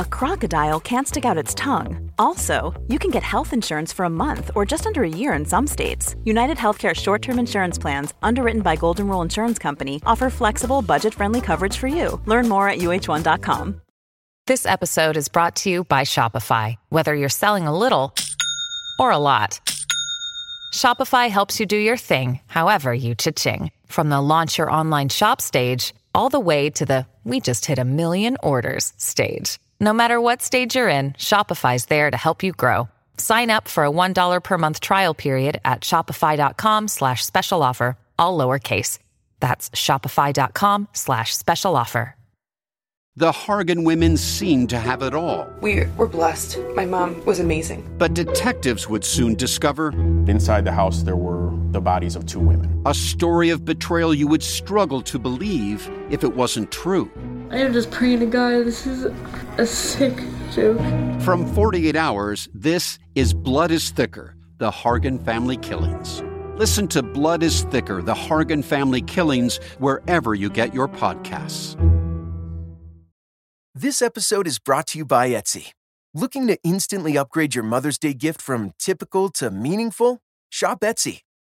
a crocodile can't stick out its tongue. Also, you can get health insurance for a month or just under a year in some states. United Healthcare short term insurance plans, underwritten by Golden Rule Insurance Company, offer flexible, budget friendly coverage for you. Learn more at uh1.com. This episode is brought to you by Shopify. Whether you're selling a little or a lot, Shopify helps you do your thing, however you cha-ching. From the launch your online shop stage all the way to the we just hit a million orders stage. No matter what stage you're in, Shopify's there to help you grow. Sign up for a $1 per month trial period at shopify.com slash special offer, all lowercase. That's shopify.com slash special offer. The Hargan women seemed to have it all. We were blessed. My mom was amazing. But detectives would soon discover Inside the house, there were the bodies of two women. a story of betrayal you would struggle to believe if it wasn't true. I am just praying to God. This is a sick joke. From 48 Hours, this is Blood is Thicker The Hargan Family Killings. Listen to Blood is Thicker The Hargan Family Killings wherever you get your podcasts. This episode is brought to you by Etsy. Looking to instantly upgrade your Mother's Day gift from typical to meaningful? Shop Etsy.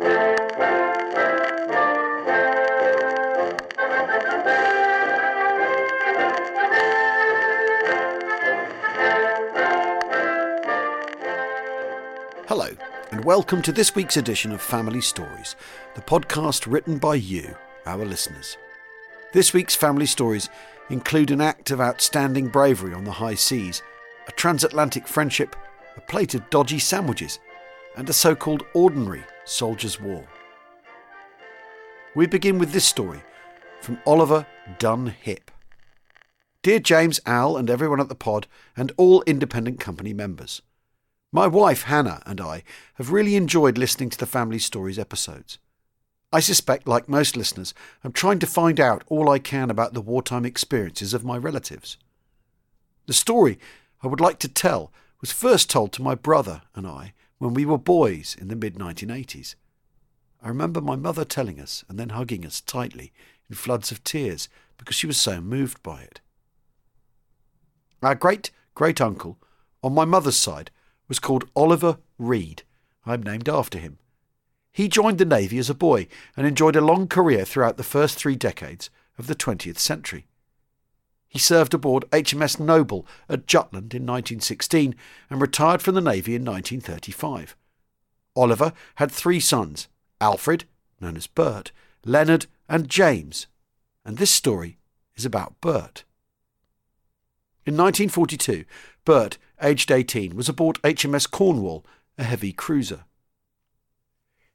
Hello, and welcome to this week's edition of Family Stories, the podcast written by you, our listeners. This week's family stories include an act of outstanding bravery on the high seas, a transatlantic friendship, a plate of dodgy sandwiches, and a so called ordinary soldier's war. We begin with this story from Oliver Dunn Hip. Dear James, Al, and everyone at the pod, and all independent company members. My wife Hannah and I have really enjoyed listening to the Family Stories episodes. I suspect, like most listeners, I'm trying to find out all I can about the wartime experiences of my relatives. The story I would like to tell was first told to my brother and I when we were boys in the mid 1980s. I remember my mother telling us and then hugging us tightly in floods of tears because she was so moved by it. Our great great uncle, on my mother's side, was called Oliver Reed. I'm named after him. He joined the Navy as a boy and enjoyed a long career throughout the first three decades of the 20th century. He served aboard HMS Noble at Jutland in 1916 and retired from the Navy in 1935. Oliver had three sons Alfred, known as Bert, Leonard, and James, and this story is about Bert. In 1942, Bert, aged 18, was aboard HMS Cornwall, a heavy cruiser.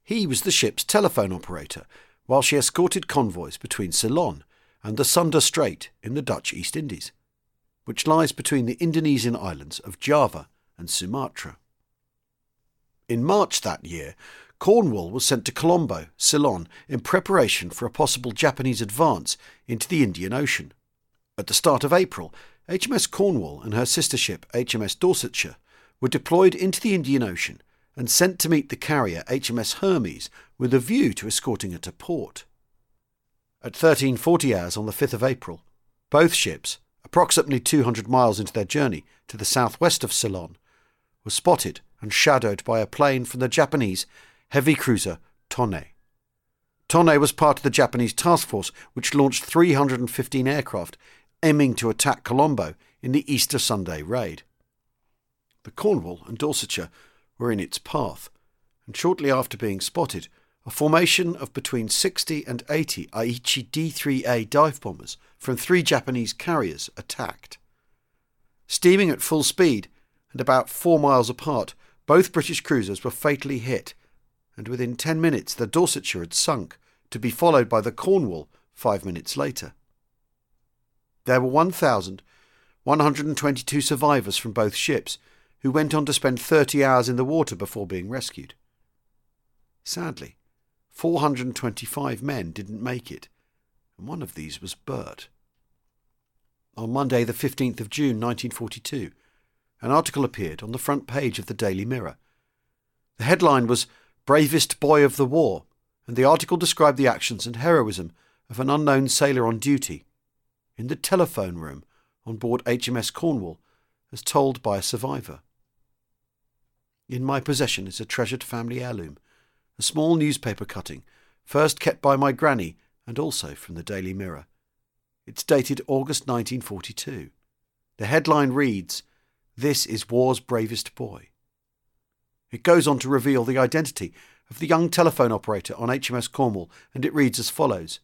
He was the ship's telephone operator while she escorted convoys between Ceylon and the Sunda Strait in the Dutch East Indies, which lies between the Indonesian islands of Java and Sumatra. In March that year, Cornwall was sent to Colombo, Ceylon, in preparation for a possible Japanese advance into the Indian Ocean. At the start of April, HMS Cornwall and her sister ship HMS Dorsetshire were deployed into the Indian Ocean and sent to meet the carrier HMS Hermes with a view to escorting her to port. At 1340 hours on the 5th of April, both ships, approximately 200 miles into their journey to the southwest of Ceylon, were spotted and shadowed by a plane from the Japanese heavy cruiser Tone. Tone was part of the Japanese task force which launched 315 aircraft aiming to attack Colombo in the Easter Sunday raid. The Cornwall and Dorsetshire were in its path, and shortly after being spotted, a formation of between 60 and 80 Aichi D3A dive bombers from three Japanese carriers attacked. Steaming at full speed and about four miles apart, both British cruisers were fatally hit, and within 10 minutes the Dorsetshire had sunk, to be followed by the Cornwall five minutes later. There were 1,122 survivors from both ships, who went on to spend 30 hours in the water before being rescued. Sadly, 425 men didn't make it, and one of these was Bert. On Monday, the 15th of June 1942, an article appeared on the front page of the Daily Mirror. The headline was Bravest Boy of the War, and the article described the actions and heroism of an unknown sailor on duty in the telephone room on board HMS Cornwall, as told by a survivor. In my possession is a treasured family heirloom, a small newspaper cutting, first kept by my granny and also from the Daily Mirror. It's dated August 1942. The headline reads, This is War's Bravest Boy. It goes on to reveal the identity of the young telephone operator on HMS Cornwall, and it reads as follows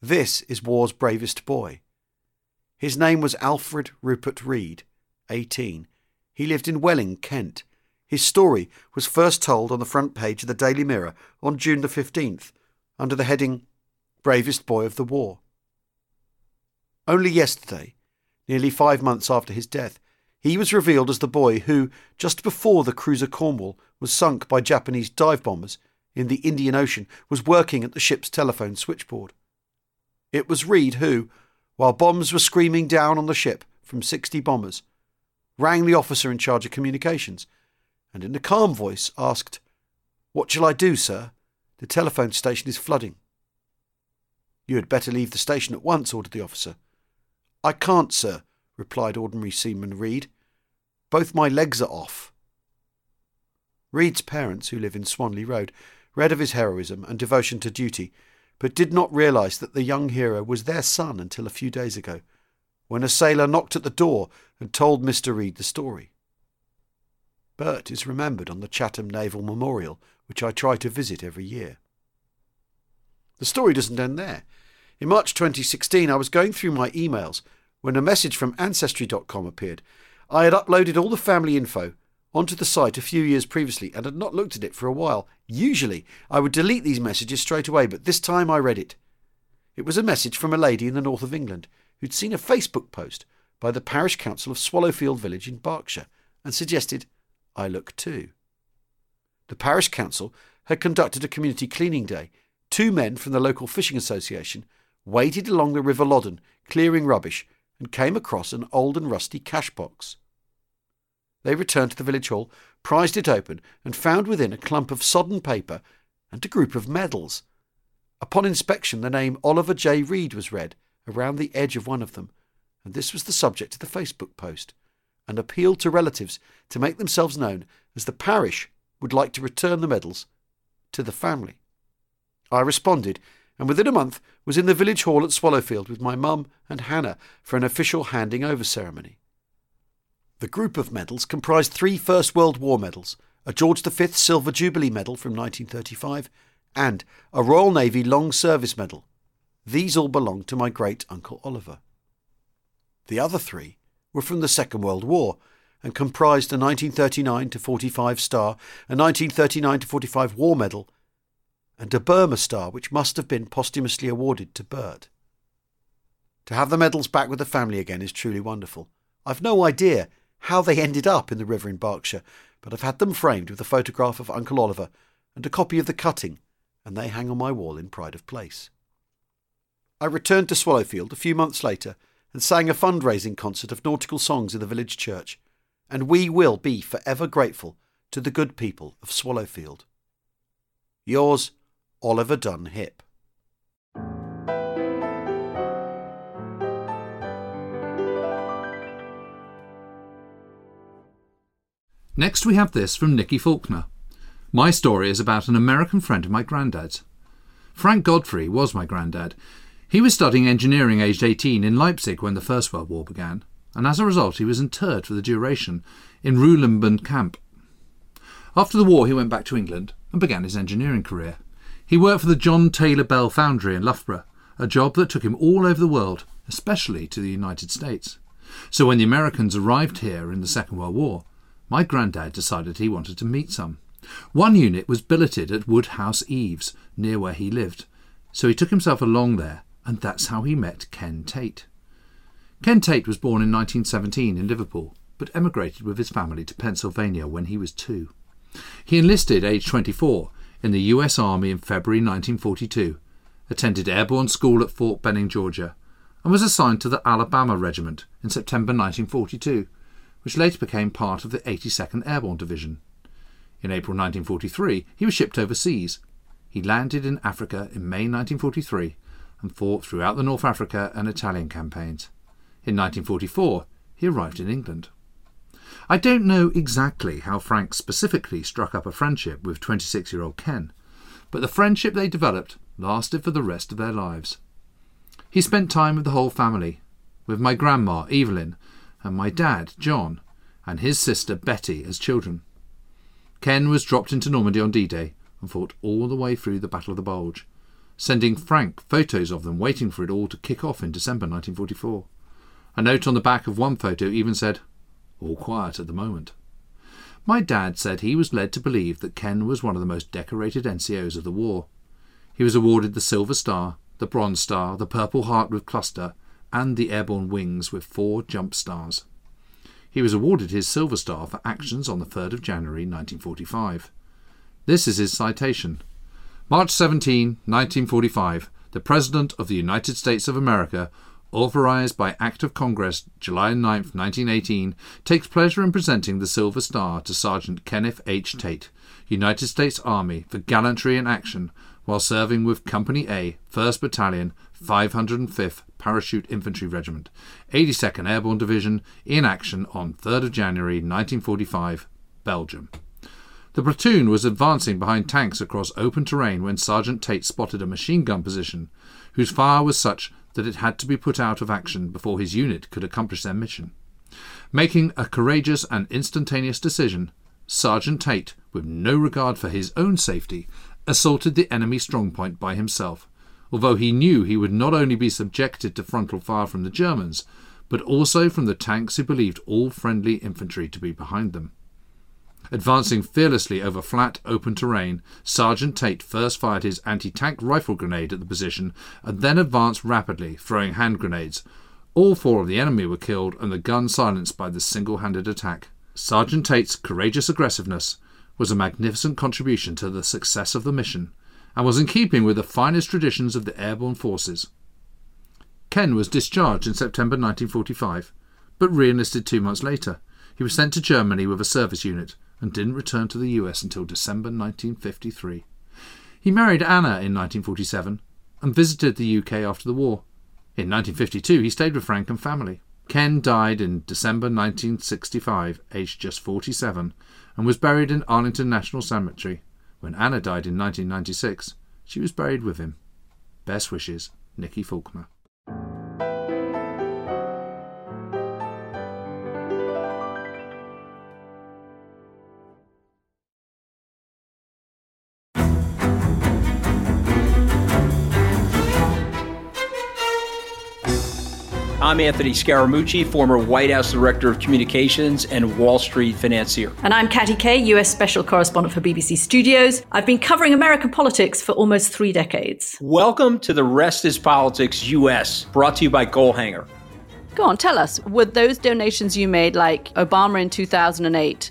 This is War's Bravest Boy. His name was Alfred Rupert Reed, 18. He lived in Welling, Kent. His story was first told on the front page of the Daily Mirror on June the 15th, under the heading Bravest Boy of the War. Only yesterday, nearly five months after his death, he was revealed as the boy who, just before the cruiser Cornwall was sunk by Japanese dive bombers in the Indian Ocean, was working at the ship's telephone switchboard. It was Reed who, while bombs were screaming down on the ship from 60 bombers, rang the officer in charge of communications and in a calm voice asked, What shall I do, sir? The telephone station is flooding. You had better leave the station at once, ordered the officer. I can't, sir, replied Ordinary Seaman Reed. Both my legs are off. Reed's parents, who live in Swanley Road, read of his heroism and devotion to duty, but did not realise that the young hero was their son until a few days ago, when a sailor knocked at the door and told Mr. Reed the story. Bert is remembered on the Chatham Naval Memorial, which I try to visit every year. The story doesn't end there. In March 2016, I was going through my emails when a message from Ancestry.com appeared. I had uploaded all the family info onto the site a few years previously and had not looked at it for a while. Usually, I would delete these messages straight away, but this time I read it. It was a message from a lady in the north of England who'd seen a Facebook post by the parish council of Swallowfield Village in Berkshire and suggested I look too. The parish council had conducted a community cleaning day. Two men from the local fishing association waded along the River Loddon, clearing rubbish, and came across an old and rusty cash box. They returned to the village hall, prized it open, and found within a clump of sodden paper and a group of medals. Upon inspection, the name Oliver J. Reed was read around the edge of one of them, and this was the subject of the Facebook post and appealed to relatives to make themselves known as the parish would like to return the medals to the family. I responded, and within a month was in the village hall at Swallowfield with my mum and Hannah for an official handing over ceremony. The group of medals comprised three First World War medals, a George V Silver Jubilee Medal from 1935, and a Royal Navy Long Service Medal. These all belonged to my great uncle Oliver. The other three were from the Second World War and comprised a 1939 to 45 star, a 1939 to 45 War Medal, and a Burma Star, which must have been posthumously awarded to Bert. To have the medals back with the family again is truly wonderful. I've no idea how they ended up in the river in Berkshire, but I've had them framed with a photograph of Uncle Oliver and a copy of the cutting, and they hang on my wall in pride of place. I returned to Swallowfield a few months later and sang a fundraising concert of nautical songs in the village church, and we will be forever grateful to the good people of Swallowfield. Yours, Oliver Dunn Hip. Next, we have this from Nikki Faulkner. My story is about an American friend of my granddad's. Frank Godfrey was my granddad. He was studying engineering aged 18 in Leipzig when the First World War began, and as a result, he was interred for the duration in Ruhleben camp. After the war, he went back to England and began his engineering career. He worked for the John Taylor Bell Foundry in Loughborough, a job that took him all over the world, especially to the United States. So when the Americans arrived here in the Second World War, my granddad decided he wanted to meet some. One unit was billeted at Woodhouse Eaves, near where he lived, so he took himself along there, and that's how he met Ken Tate. Ken Tate was born in 1917 in Liverpool, but emigrated with his family to Pennsylvania when he was two. He enlisted aged 24 in the US Army in February 1942, attended airborne school at Fort Benning, Georgia, and was assigned to the Alabama Regiment in September 1942, which later became part of the 82nd Airborne Division. In April 1943, he was shipped overseas. He landed in Africa in May 1943 and fought throughout the North Africa and Italian campaigns. In 1944, he arrived in England. I don't know exactly how Frank specifically struck up a friendship with 26 year old Ken, but the friendship they developed lasted for the rest of their lives. He spent time with the whole family, with my grandma, Evelyn, and my dad, John, and his sister, Betty, as children. Ken was dropped into Normandy on D Day and fought all the way through the Battle of the Bulge, sending Frank photos of them waiting for it all to kick off in December 1944. A note on the back of one photo even said, All quiet at the moment. My dad said he was led to believe that Ken was one of the most decorated NCOs of the war. He was awarded the Silver Star, the Bronze Star, the Purple Heart with Cluster, and the Airborne Wings with four jump stars. He was awarded his Silver Star for actions on the 3rd of January 1945. This is his citation. March 17, 1945, the President of the United States of America, authorized by Act of Congress July 9, 1918, takes pleasure in presenting the Silver Star to Sergeant Kenneth H. Tate, United States Army, for gallantry in action while serving with Company A, 1st Battalion, 505th Parachute Infantry Regiment, 82nd Airborne Division, in action on 3rd of January 1945, Belgium. The platoon was advancing behind tanks across open terrain when Sergeant Tate spotted a machine gun position, whose fire was such that it had to be put out of action before his unit could accomplish their mission. Making a courageous and instantaneous decision, Sergeant Tate, with no regard for his own safety, assaulted the enemy strongpoint by himself, although he knew he would not only be subjected to frontal fire from the Germans, but also from the tanks who believed all friendly infantry to be behind them. Advancing fearlessly over flat, open terrain, Sergeant Tate first fired his anti tank rifle grenade at the position and then advanced rapidly, throwing hand grenades. All four of the enemy were killed and the gun silenced by this single handed attack. Sergeant Tate's courageous aggressiveness was a magnificent contribution to the success of the mission and was in keeping with the finest traditions of the airborne forces. Ken was discharged in September 1945, but re enlisted two months later. He was sent to Germany with a service unit and didn't return to the US until December 1953. He married Anna in 1947 and visited the UK after the war. In 1952, he stayed with Frank and family. Ken died in December 1965, aged just 47, and was buried in Arlington National Cemetery. When Anna died in 1996, she was buried with him. Best wishes, Nikki Faulkner. I'm Anthony Scaramucci, former White House Director of Communications and Wall Street financier. And I'm Katty Kay, US Special Correspondent for BBC Studios. I've been covering American politics for almost three decades. Welcome to The Rest is Politics US, brought to you by Goalhanger. Go on, tell us, were those donations you made, like Obama in 2008,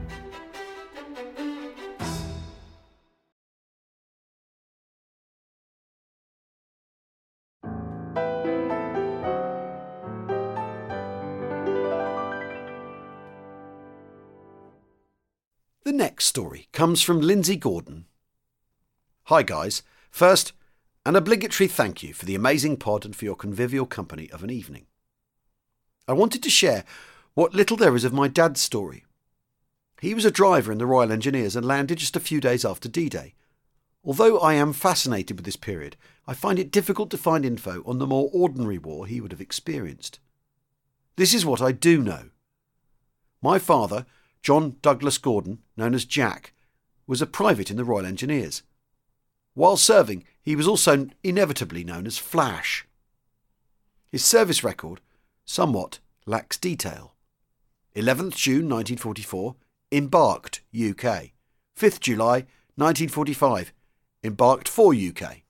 Next story comes from Lindsay Gordon. Hi, guys. First, an obligatory thank you for the amazing pod and for your convivial company of an evening. I wanted to share what little there is of my dad's story. He was a driver in the Royal Engineers and landed just a few days after D Day. Although I am fascinated with this period, I find it difficult to find info on the more ordinary war he would have experienced. This is what I do know. My father, John Douglas Gordon, known as Jack, was a private in the Royal Engineers. While serving, he was also inevitably known as Flash. His service record somewhat lacks detail. 11th June 1944, embarked UK. 5th July 1945, embarked for UK.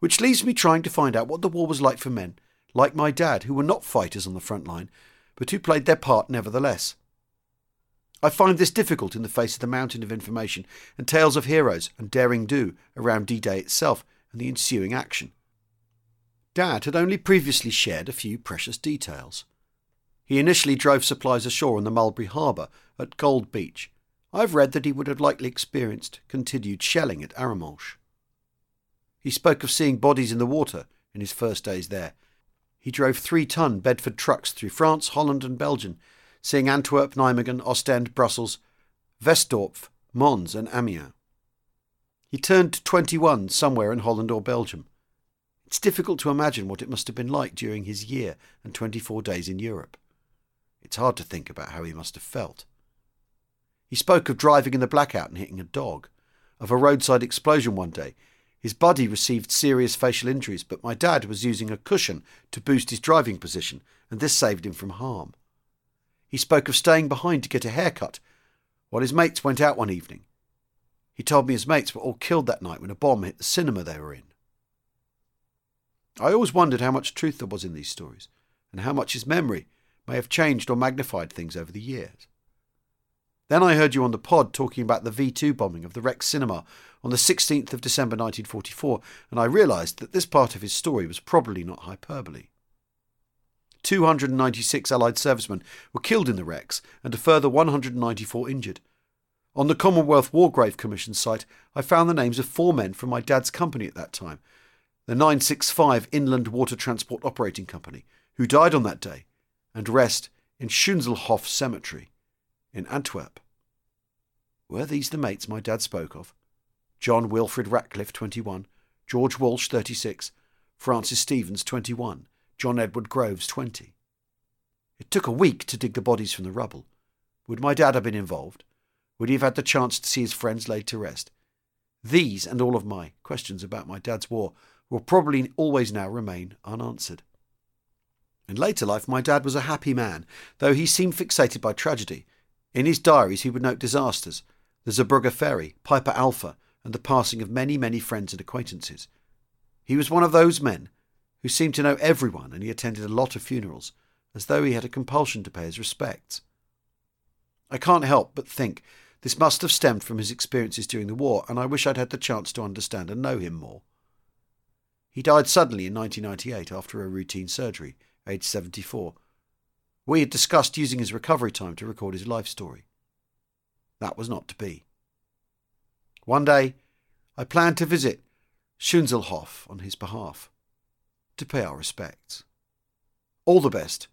Which leaves me trying to find out what the war was like for men, like my dad, who were not fighters on the front line, but who played their part nevertheless. I find this difficult in the face of the mountain of information and tales of heroes and daring do around D Day itself and the ensuing action. Dad had only previously shared a few precious details. He initially drove supplies ashore in the Mulberry Harbour at Gold Beach. I've read that he would have likely experienced continued shelling at Arromanches. He spoke of seeing bodies in the water in his first days there. He drove three ton Bedford trucks through France, Holland, and Belgium seeing Antwerp, Nijmegen, Ostend, Brussels, Westdorp, Mons, and Amiens. He turned 21 somewhere in Holland or Belgium. It's difficult to imagine what it must have been like during his year and 24 days in Europe. It's hard to think about how he must have felt. He spoke of driving in the blackout and hitting a dog, of a roadside explosion one day. His buddy received serious facial injuries, but my dad was using a cushion to boost his driving position, and this saved him from harm. He spoke of staying behind to get a haircut while his mates went out one evening. He told me his mates were all killed that night when a bomb hit the cinema they were in. I always wondered how much truth there was in these stories, and how much his memory may have changed or magnified things over the years. Then I heard you on the pod talking about the V 2 bombing of the Rex Cinema on the 16th of December 1944, and I realised that this part of his story was probably not hyperbole. 296 Allied servicemen were killed in the wrecks and a further 194 injured. On the Commonwealth War Grave Commission site, I found the names of four men from my dad's company at that time, the 965 Inland Water Transport Operating Company, who died on that day and rest in Schoonselhof Cemetery in Antwerp. Were these the mates my dad spoke of? John Wilfred Ratcliffe, 21, George Walsh, 36, Francis Stevens, 21, John Edward Groves, 20. It took a week to dig the bodies from the rubble. Would my dad have been involved? Would he have had the chance to see his friends laid to rest? These and all of my questions about my dad's war will probably always now remain unanswered. In later life, my dad was a happy man, though he seemed fixated by tragedy. In his diaries, he would note disasters, the Zeebrugge ferry, Piper Alpha, and the passing of many, many friends and acquaintances. He was one of those men who seemed to know everyone and he attended a lot of funerals, as though he had a compulsion to pay his respects. I can't help but think this must have stemmed from his experiences during the war, and I wish I'd had the chance to understand and know him more. He died suddenly in 1998 after a routine surgery, aged 74. We had discussed using his recovery time to record his life story. That was not to be. One day, I planned to visit Schoonselhof on his behalf to pay our respects. All the best,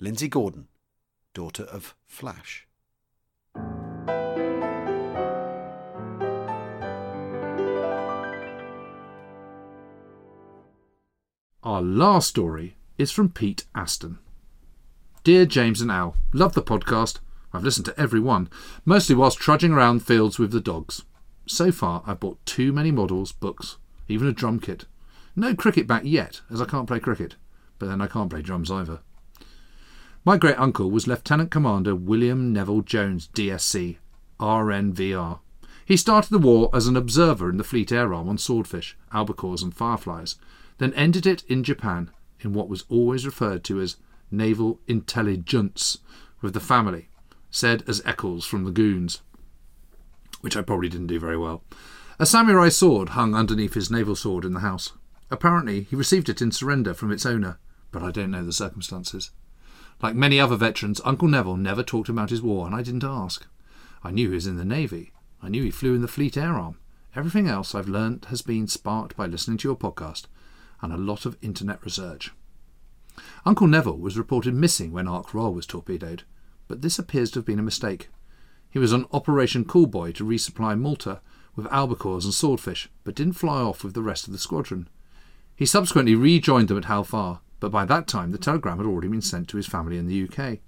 Lindsay Gordon, daughter of Flash. Our last story is from Pete Aston. Dear James and Al, love the podcast. I've listened to every one, mostly whilst trudging around fields with the dogs. So far, I've bought too many models, books, even a drum kit. No cricket bat yet, as I can't play cricket, but then I can't play drums either. My great uncle was Lieutenant Commander William Neville Jones, DSC, RNVR. He started the war as an observer in the Fleet Air Arm on swordfish, albacores, and fireflies, then ended it in Japan in what was always referred to as naval intelligence with the family, said as Eccles from the Goons which I probably didn't do very well. A samurai sword hung underneath his naval sword in the house. Apparently, he received it in surrender from its owner, but I don't know the circumstances. Like many other veterans, Uncle Neville never talked about his war, and I didn't ask. I knew he was in the Navy. I knew he flew in the Fleet Air Arm. Everything else I've learnt has been sparked by listening to your podcast and a lot of internet research. Uncle Neville was reported missing when Ark Royal was torpedoed, but this appears to have been a mistake. He was on Operation Callboy to resupply Malta with albacores and swordfish, but didn't fly off with the rest of the squadron. He subsequently rejoined them at Hal Far, but by that time the telegram had already been sent to his family in the UK.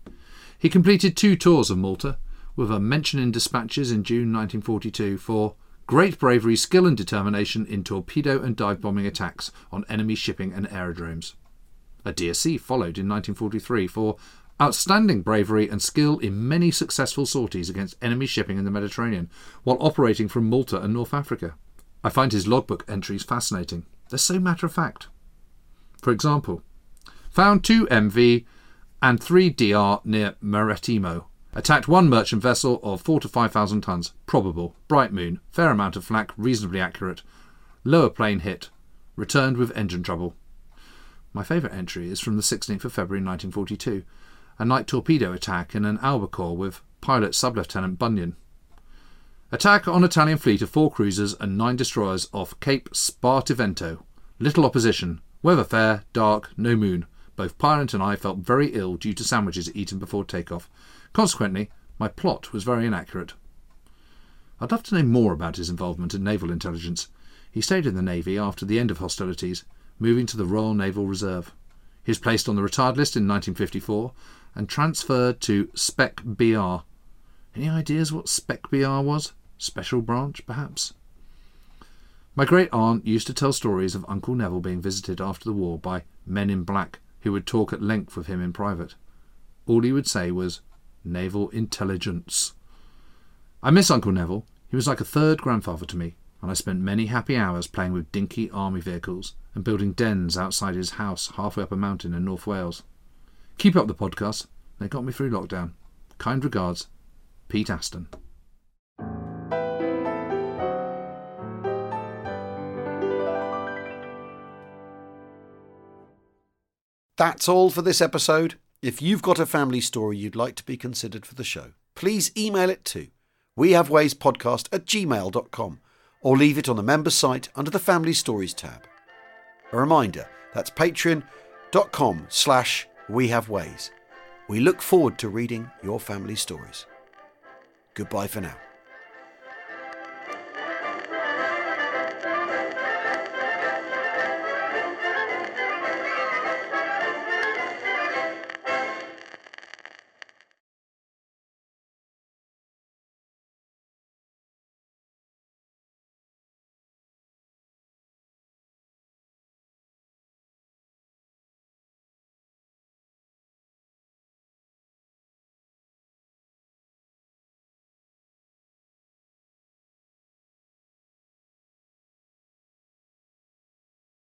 He completed two tours of Malta, with a mention in dispatches in June 1942 for great bravery, skill, and determination in torpedo and dive bombing attacks on enemy shipping and aerodromes. A DSC followed in 1943 for outstanding bravery and skill in many successful sorties against enemy shipping in the Mediterranean while operating from Malta and North Africa. I find his logbook entries fascinating. They're so matter of fact. For example, found two MV and three DR near Marettimo. Attacked one merchant vessel of four to five thousand tons. Probable. Bright moon. Fair amount of flak. Reasonably accurate. Lower plane hit. Returned with engine trouble. My favourite entry is from the 16th of February 1942 a night torpedo attack in an albacore with pilot Sub Lieutenant Bunyan. Attack on Italian fleet of four cruisers and nine destroyers off Cape Spartivento. Little opposition. Weather fair, dark, no moon. Both pilot and I felt very ill due to sandwiches eaten before takeoff. Consequently, my plot was very inaccurate. I'd love to know more about his involvement in naval intelligence. He stayed in the Navy after the end of hostilities, moving to the Royal Naval Reserve. He was placed on the retired list in 1954 and transferred to Spec BR. Any ideas what Spec BR was? Special branch, perhaps? My great aunt used to tell stories of Uncle Neville being visited after the war by men in black who would talk at length with him in private. All he would say was, Naval intelligence. I miss Uncle Neville. He was like a third grandfather to me, and I spent many happy hours playing with dinky army vehicles and building dens outside his house halfway up a mountain in North Wales. Keep up the podcast. They got me through lockdown. Kind regards, Pete Aston. That's all for this episode. If you've got a family story you'd like to be considered for the show, please email it to wehavewayspodcast at gmail.com or leave it on the members site under the Family Stories tab. A reminder, that's patreon.com slash we have ways. We look forward to reading your family stories. Goodbye for now.